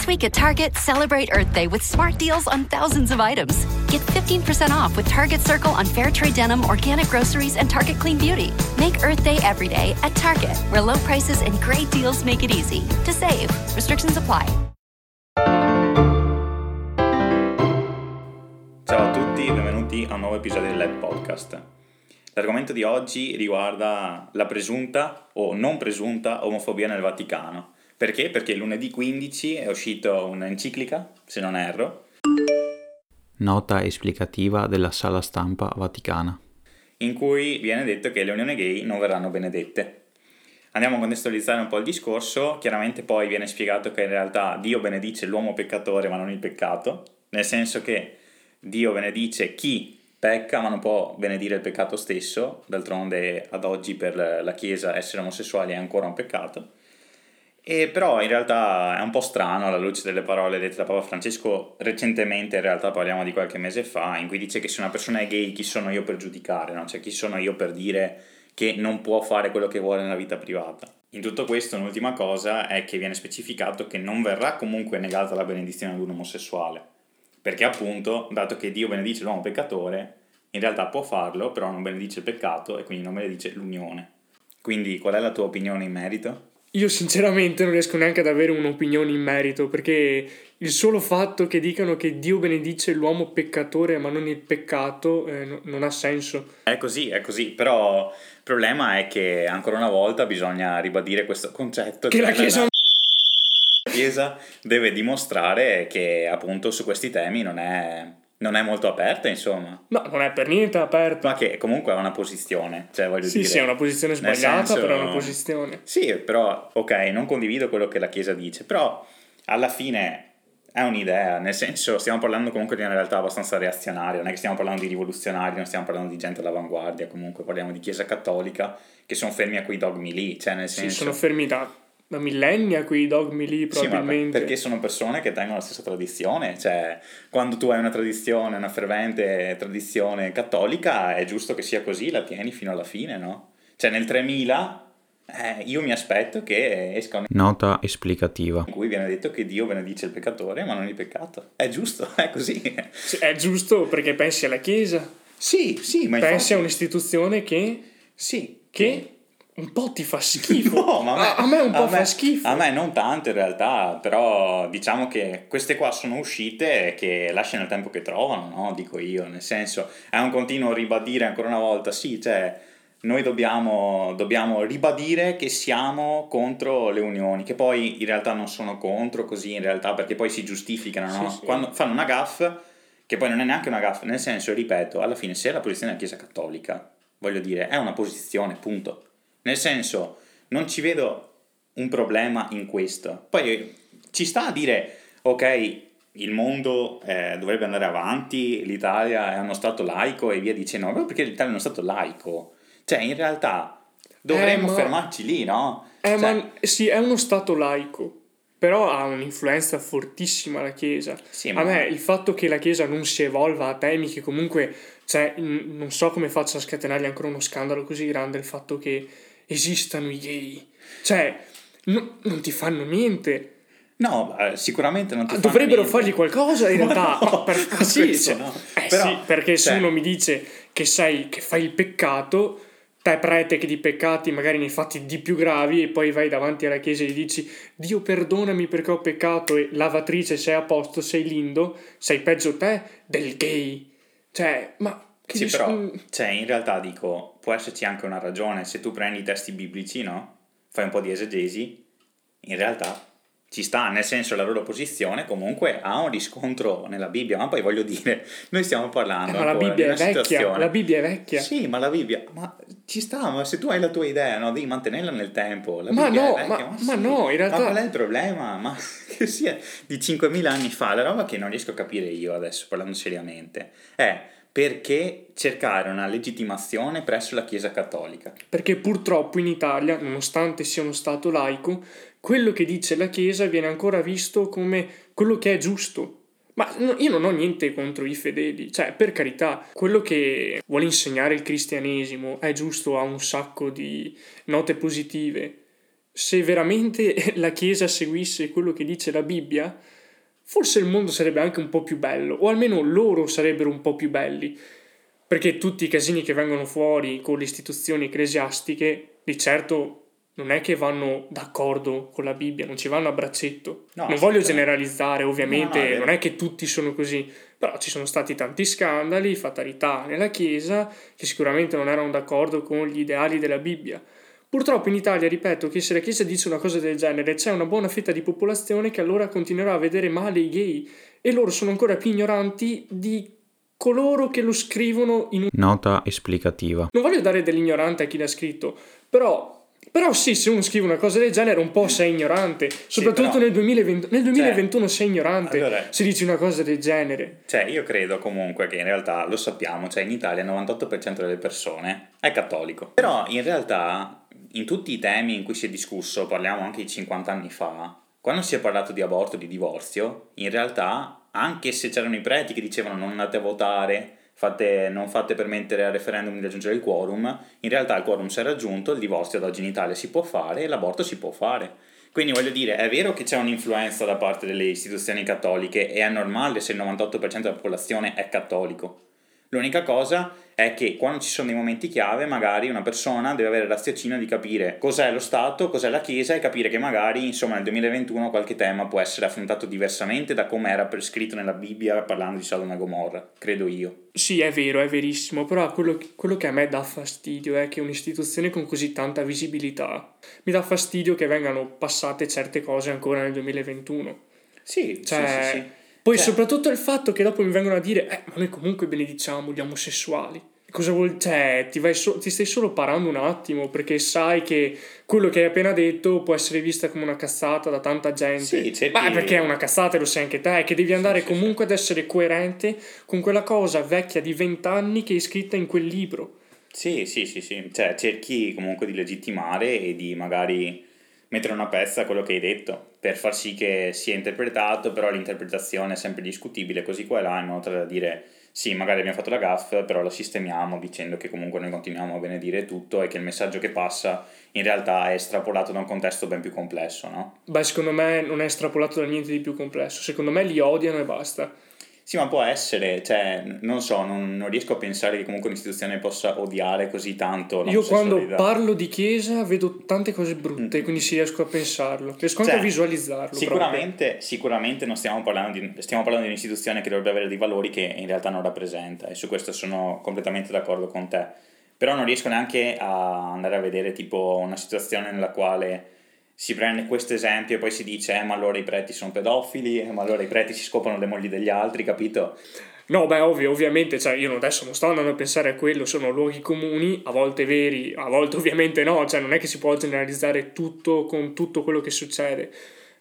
This week at Target, celebrate Earth Day with smart deals on thousands of items. Get 15% off with Target Circle on fair trade denim, organic groceries, and Target Clean Beauty. Make Earth Day every day at Target, where low prices and great deals make it easy to save. Restrictions apply. Ciao a tutti, benvenuti a un nuovo episodio del Podcast. L'argomento di oggi riguarda la presunta o non presunta omofobia nel Vaticano. Perché? Perché lunedì 15 è uscita un'enciclica, se non erro, Nota esplicativa della sala stampa vaticana. in cui viene detto che le unioni gay non verranno benedette. Andiamo a contestualizzare un po' il discorso, chiaramente poi viene spiegato che in realtà Dio benedice l'uomo peccatore ma non il peccato, nel senso che Dio benedice chi pecca ma non può benedire il peccato stesso, d'altronde ad oggi per la Chiesa essere omosessuali è ancora un peccato. E però in realtà è un po' strano alla luce delle parole dette da Papa Francesco recentemente, in realtà parliamo di qualche mese fa, in cui dice che se una persona è gay chi sono io per giudicare, no? cioè chi sono io per dire che non può fare quello che vuole nella vita privata. In tutto questo un'ultima cosa è che viene specificato che non verrà comunque negata la benedizione ad un omosessuale, perché appunto, dato che Dio benedice l'uomo peccatore, in realtà può farlo, però non benedice il peccato e quindi non benedice l'unione. Quindi qual è la tua opinione in merito? Io sinceramente non riesco neanche ad avere un'opinione in merito perché il solo fatto che dicano che Dio benedice l'uomo peccatore ma non il peccato eh, no- non ha senso. È così, è così, però il problema è che ancora una volta bisogna ribadire questo concetto Che la Chiesa la Chiesa deve dimostrare che appunto su questi temi non è, non è molto aperta, insomma, No, non è per niente aperto. ma che comunque ha una posizione, cioè voglio Sì, dire... sì, è una posizione sbagliata, senso- però è una posizione. Sì, però, ok, non condivido quello che la Chiesa dice, però alla fine è un'idea, nel senso stiamo parlando comunque di una realtà abbastanza reazionaria, non è che stiamo parlando di rivoluzionari, non stiamo parlando di gente all'avanguardia, comunque parliamo di Chiesa cattolica che sono fermi a quei dogmi lì, cioè nel Sì, senso... sono fermi da, da millenni a quei dogmi lì Sì, probabilmente. perché sono persone che tengono la stessa tradizione, cioè quando tu hai una tradizione, una fervente tradizione cattolica, è giusto che sia così, la tieni fino alla fine, no? Cioè nel 3000 eh, io mi aspetto che esca un Nota esplicativa. in cui viene detto che Dio benedice il peccatore ma non il peccato. È giusto, è così. Sì, È giusto perché pensi alla Chiesa, Sì, sì, ma pensi infatti... a un'istituzione che, Sì. che un po' ti fa schifo. No, ma a me, a, a me un po' me- fa schifo. A me non tanto in realtà, però diciamo che queste qua sono uscite che lasciano il tempo che trovano, no? Dico io, nel senso, è un continuo ribadire ancora una volta, sì, cioè, noi dobbiamo, dobbiamo ribadire che siamo contro le unioni, che poi in realtà non sono contro così in realtà, perché poi si giustificano, no? Sì, sì. Quando fanno una gaffa, che poi non è neanche una gaffa, nel senso, ripeto, alla fine se è la posizione della Chiesa Cattolica, voglio dire, è una posizione, punto. Nel senso, non ci vedo un problema in questo. Poi ci sta a dire, ok, il mondo eh, dovrebbe andare avanti, l'Italia è uno stato laico e via dicendo, ma perché l'Italia è uno stato laico. Cioè, in realtà dovremmo ma- fermarci lì, no? Eh, Cioè, ma sì, è uno stato laico, però ha un'influenza fortissima la Chiesa. Sì, ma- A me il fatto che la Chiesa non si evolva a temi che comunque, cioè, n- non so come faccia a scatenargli ancora uno scandalo così grande il fatto che esistano i gay. Cioè, no- non ti fanno niente. No, eh, sicuramente non ti Ah, fanno Dovrebbero niente. fargli qualcosa in realtà. No, Ma per- ah, sì, so- no. Eh Però, sì, perché se cioè- uno mi dice che sei, che fai il peccato, te prete che di peccati magari ne hai fatti di più gravi e poi vai davanti alla chiesa e gli dici Dio perdonami perché ho peccato e lavatrice sei a posto, sei lindo, sei peggio te del gay. Cioè, ma... Che Sì, dis- però, mm, cioè, in realtà dico, può esserci anche una ragione, se tu prendi i testi biblici, no? Fai un po' di esegesi, in realtà ci sta, nel senso la loro posizione comunque ha un riscontro nella Bibbia, ma poi voglio dire, noi stiamo parlando eh, ma la Bibbia è vecchia, situazione- la Bibbia è vecchia. Sì, ma la Bibbia, ma ci sta, ma se tu hai la tua idea, no, devi mantenerla nel tempo. La Ma Bibbia no, è vecchia, ma- sì. ma no, in realtà- Ma qual è il problema? Ma che sia di 5.000 anni fa, la roba che non riesco a capire io adesso, parlando seriamente, è perché cercare una legittimazione presso la Chiesa Cattolica. Perché purtroppo in Italia, nonostante sia uno Stato laico, quello che dice la Chiesa viene ancora visto come quello che è giusto. Ma io non ho niente contro i fedeli, cioè per carità, quello che vuole insegnare il cristianesimo è giusto, ha un sacco di note positive. se veramente la Chiesa seguisse quello che dice la Bibbia, forse il mondo sarebbe anche un po' più bello, o almeno loro sarebbero un po' più belli, perché tutti i casini che vengono fuori con le istituzioni ecclesiastiche, di certo non è che vanno d'accordo con la Bibbia, non ci vanno a braccetto. No, non voglio generalizzare, ovviamente, No, no, è non è che tutti sono così, però ci sono stati tanti scandali, fatalità nella Chiesa, che sicuramente non erano d'accordo con gli ideali della Bibbia. Purtroppo in Italia, ripeto, che se la Chiesa dice una cosa del genere, c'è una buona fetta di popolazione che allora continuerà a vedere male i gay e loro sono ancora più ignoranti di coloro che lo scrivono in un... Nota esplicativa. Non voglio dare dell'ignorante a chi l'ha scritto, però... Però sì, se uno scrive una cosa del genere un po' sei ignorante, soprattutto però- nel, 2020 nel 2021 sei ignorante allora- se dici una cosa del genere. Cioè, io credo comunque che in realtà lo sappiamo, cioè in Italia il 98% delle persone è cattolico. Però in realtà in tutti i temi in cui si è discusso, parliamo anche di 50 anni fa, quando si è parlato di aborto, di divorzio, in realtà anche se c'erano i preti che dicevano non andate a votare, fate- non fate permettere al referendum di raggiungere il quorum, in realtà il quorum si è raggiunto, il divorzio ad oggi in Italia si può fare e l'aborto si può fare. Quindi voglio dire, è vero che c'è un'influenza da parte delle istituzioni cattoliche e è normale se il 98% della popolazione è cattolico. L'unica cosa è che quando ci sono dei momenti chiave, magari una persona deve avere raziocinio di capire cos'è lo Stato, cos'è la Chiesa e capire che magari, insomma, nel 2021 qualche tema può essere affrontato diversamente da come era prescritto nella Bibbia parlando di Sodoma e Gomorra, credo io. Sì, è vero, è verissimo, però quello, quello che a me dà fastidio è che un'istituzione con così tanta visibilità mi dà fastidio che vengano passate certe cose ancora nel 2021. Sì, Cioè, sì, sì, sì. Poi Cioè- soprattutto il fatto che dopo mi vengono a dire, eh, ma noi comunque benediciamo gli omosessuali. Cosa vuol Cioè, ti, vai so- ti stai solo parando un attimo perché sai che quello che hai appena detto può essere vista come una cazzata da tanta gente. Sì, cerchi- Ma perché è una cazzata, lo sai anche te, è che devi andare sì, comunque ad essere coerente con quella cosa vecchia di vent'anni che è scritta in quel libro. Sì, sì, sì, sì, cioè cerchi comunque di legittimare e di magari mettere una pezza a quello che hai detto per far sì che sia interpretato, però l'interpretazione è sempre discutibile così qua e là in modo da dire sì, magari abbiamo fatto la gaff, però la sistemiamo dicendo che comunque noi continuiamo a benedire tutto e che il messaggio che passa in realtà è estrapolato da un contesto ben più complesso, no? Beh, secondo me non è estrapolato da niente di più complesso. Secondo me li odiano e basta. Sì, ma può essere, cioè, non so, non, non riesco a pensare che comunque un'istituzione possa odiare così tanto Io quando parlo di chiesa vedo tante cose brutte, quindi sì, riesco a pensarlo. Riesco anche Cioè, a visualizzarlo. Sicuramente, sicuramente non stiamo parlando, di, stiamo parlando di un'istituzione che dovrebbe avere dei valori che in realtà non rappresenta e su questo sono completamente d'accordo con te. Però non riesco neanche a andare a vedere tipo una situazione nella quale si prende questo esempio e poi si dice eh ma allora i preti sono pedofili, eh, ma allora i preti si scopano le mogli degli altri, capito? No, beh, ovvio, ovviamente, cioè io adesso non sto andando a pensare a quello, sono luoghi comuni, a volte veri, a volte ovviamente no, cioè non è che si può generalizzare tutto con tutto quello che succede.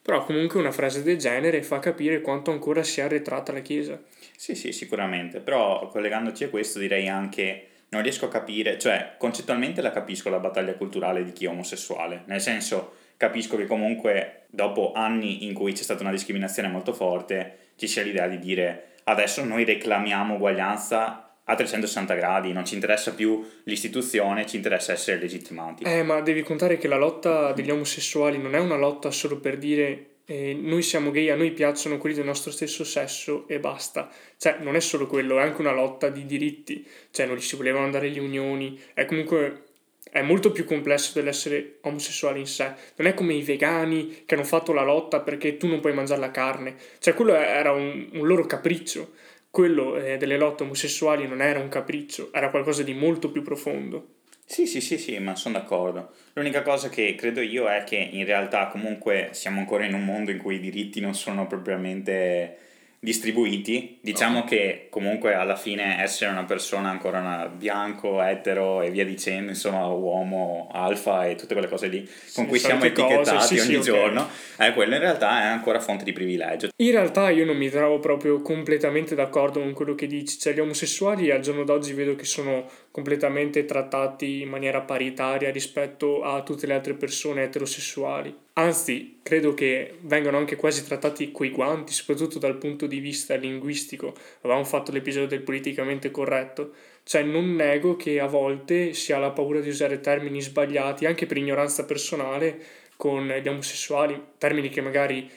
Però comunque una frase del genere fa capire quanto ancora sia arretrata la Chiesa. Sì, sì, sicuramente, però collegandoci a questo direi anche non riesco a capire, cioè concettualmente la capisco la battaglia culturale di chi è omosessuale, nel senso capisco che comunque dopo anni in cui c'è stata una discriminazione molto forte ci sia l'idea di dire adesso noi reclamiamo uguaglianza a 360 gradi, non ci interessa più l'istituzione, ci interessa essere legittimati. Eh, ma devi contare che la lotta degli omosessuali non è una lotta solo per dire eh, noi siamo gay, a noi piacciono quelli del nostro stesso sesso e basta. Cioè, non è solo quello, è anche una lotta di diritti. Cioè, non gli si volevano dare le unioni. È comunque è molto più complesso dell'essere omosessuali in sé. Non è come i vegani che hanno fatto la lotta perché tu non puoi mangiare la carne. Cioè, quello era un, un loro capriccio. Quello eh, delle lotte omosessuali non era un capriccio, era qualcosa di molto più profondo. Sì, sì, sì, sì, ma sono d'accordo. L'unica cosa che credo io è che in realtà comunque siamo ancora in un mondo in cui i diritti non sono propriamente distribuiti. Diciamo che comunque alla fine essere una persona ancora una bianco, etero e via dicendo, insomma, uomo, alfa e tutte quelle cose lì con Sì, cui siamo solite cose, etichettati sì, sì, ogni ok. giorno, eh, quello in realtà è ancora fonte di privilegio. In realtà io non mi trovo proprio completamente d'accordo con quello che dici, cioè gli omosessuali al giorno d'oggi vedo che sono completamente trattati in maniera paritaria rispetto a tutte le altre persone eterosessuali. Anzi, credo che vengano anche quasi trattati coi guanti, soprattutto dal punto di vista linguistico. Avevamo fatto l'episodio del politicamente corretto, cioè non nego che a volte si ha la paura di usare termini sbagliati anche per ignoranza personale con gli omosessuali, termini che magari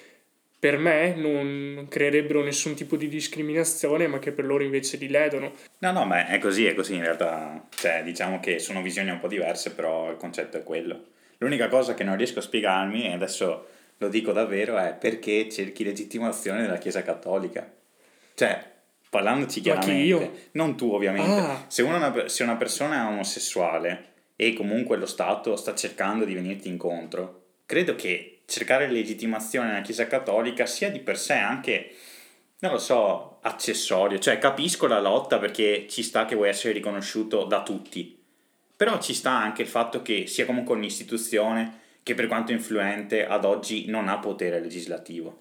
per me non creerebbero nessun tipo di discriminazione, ma che per loro invece li ledono. No, no, ma è così, è così in realtà. Cioè, diciamo che sono visioni un po' diverse, però il concetto è quello. L'unica cosa che non riesco a spiegarmi, e adesso lo dico davvero, è perché cerchi legittimazione della Chiesa Cattolica. Cioè, parlandoci chiaramente, non tu ovviamente, ah. se, una, se una persona è omosessuale e comunque lo Stato sta cercando di venirti incontro, credo che cercare legittimazione nella Chiesa Cattolica sia di per sé anche, non lo so, accessorio. Cioè, capisco la lotta perché ci sta che vuoi essere riconosciuto da tutti, però ci sta anche il fatto che sia comunque un'istituzione che per quanto influente ad oggi non ha potere legislativo.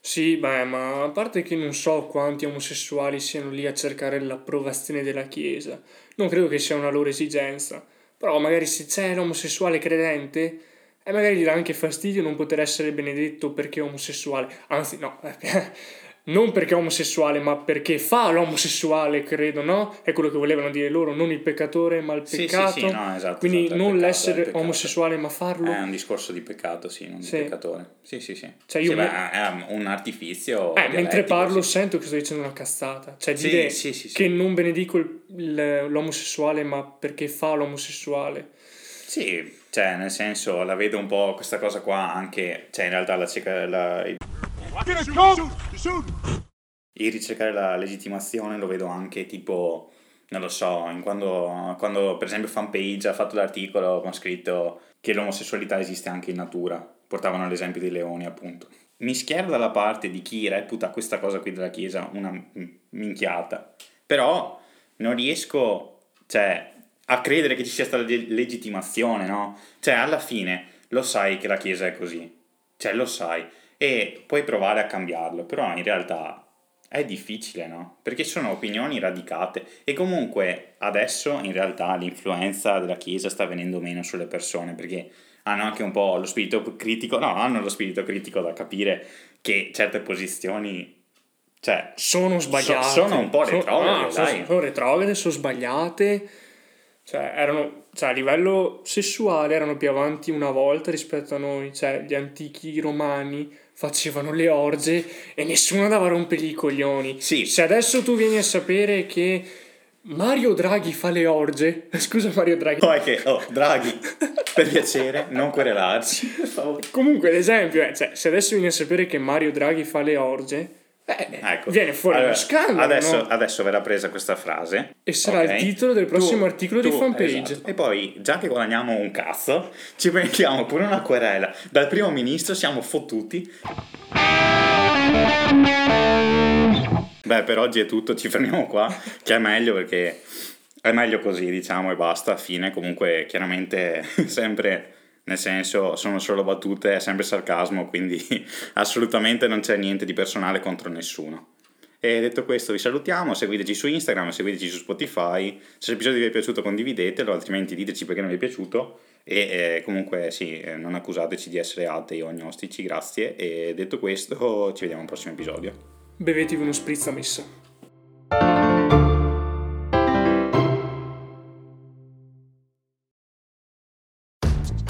Sì, beh, ma a parte che non so quanti omosessuali siano lì a cercare l'approvazione della Chiesa, non credo che sia una loro esigenza, però magari se c'è l'omosessuale credente e magari gli dà anche fastidio non poter essere benedetto perché è omosessuale. Anzi, no, non perché è omosessuale, ma perché fa l'omosessuale, credo, no? È quello che volevano dire loro, non il peccatore, ma il peccato. Sì, sì, no, esatto, Quindi esatto, non peccato, l'essere omosessuale, ma farlo. È un discorso di peccato, sì, non sì. di peccatore. Sì, sì, sì. Cioè io sì, me... beh, è un artifizio. Eh, mentre parlo sento che sto dicendo una cazzata. Cioè dire che non benedico il, l'omosessuale, ma perché fa l'omosessuale. Sì, cioè, nel senso, la vedo un po' questa cosa qua anche, cioè in realtà la, la, il, ricercare la legittimazione lo vedo anche tipo, non lo so, quando, quando per esempio Fanpage ha fatto l'articolo con scritto che l'omosessualità esiste anche in natura, portavano l'esempio dei leoni appunto. Mi schiero dalla parte di chi reputa questa cosa qui della Chiesa una minchiata, però non riesco, cioè a credere che ci sia stata legittimazione, no? Cioè, alla fine lo sai che la Chiesa è così, cioè lo sai, e puoi provare a cambiarlo, però in realtà è difficile, no? Perché sono opinioni radicate e comunque adesso in realtà l'influenza della Chiesa sta venendo meno sulle persone perché hanno anche un po' lo spirito critico, no, hanno lo spirito critico da capire che certe posizioni cioè, sono sbagliate. So, sono un po' retrograde, sono, no, sono retrograde, sono sbagliate cioè, erano, cioè, a livello sessuale erano più avanti una volta rispetto a noi. Cioè, gli antichi romani facevano le orge e nessuno dava rompere i coglioni. Sì. Se adesso tu vieni a sapere che Mario Draghi fa le orge. Scusa Mario Draghi. Oh, è che, oh, Draghi, per piacere, non querelarci, per favore. Comunque, l'esempio è, cioè, se adesso vieni a sapere che Mario Draghi fa le orge, eh, ecco. Viene fuori allora, uno scandalo. Adesso, no? adesso, verrà presa questa frase. E sarà okay. il titolo del prossimo tu, articolo tu, di fanpage. Esatto. E poi, già che guadagniamo un cazzo, ci prendiamo pure una querela. Dal primo ministro siamo fottuti. Beh, per oggi è tutto, ci fermiamo qua, che è meglio perché è meglio così, diciamo, e basta, fine. Comunque, chiaramente, sempre nel senso sono solo battute, è sempre sarcasmo, quindi assolutamente non c'è niente di personale contro nessuno. E detto questo vi salutiamo, seguiteci su Instagram, seguiteci su Spotify, se l'episodio vi è piaciuto condividetelo, altrimenti diteci perché non vi è piaciuto e eh, comunque sì, eh, non accusateci di essere atei o agnostici, grazie e detto questo ci vediamo al prossimo episodio. Bevetevi uno spritz a messa.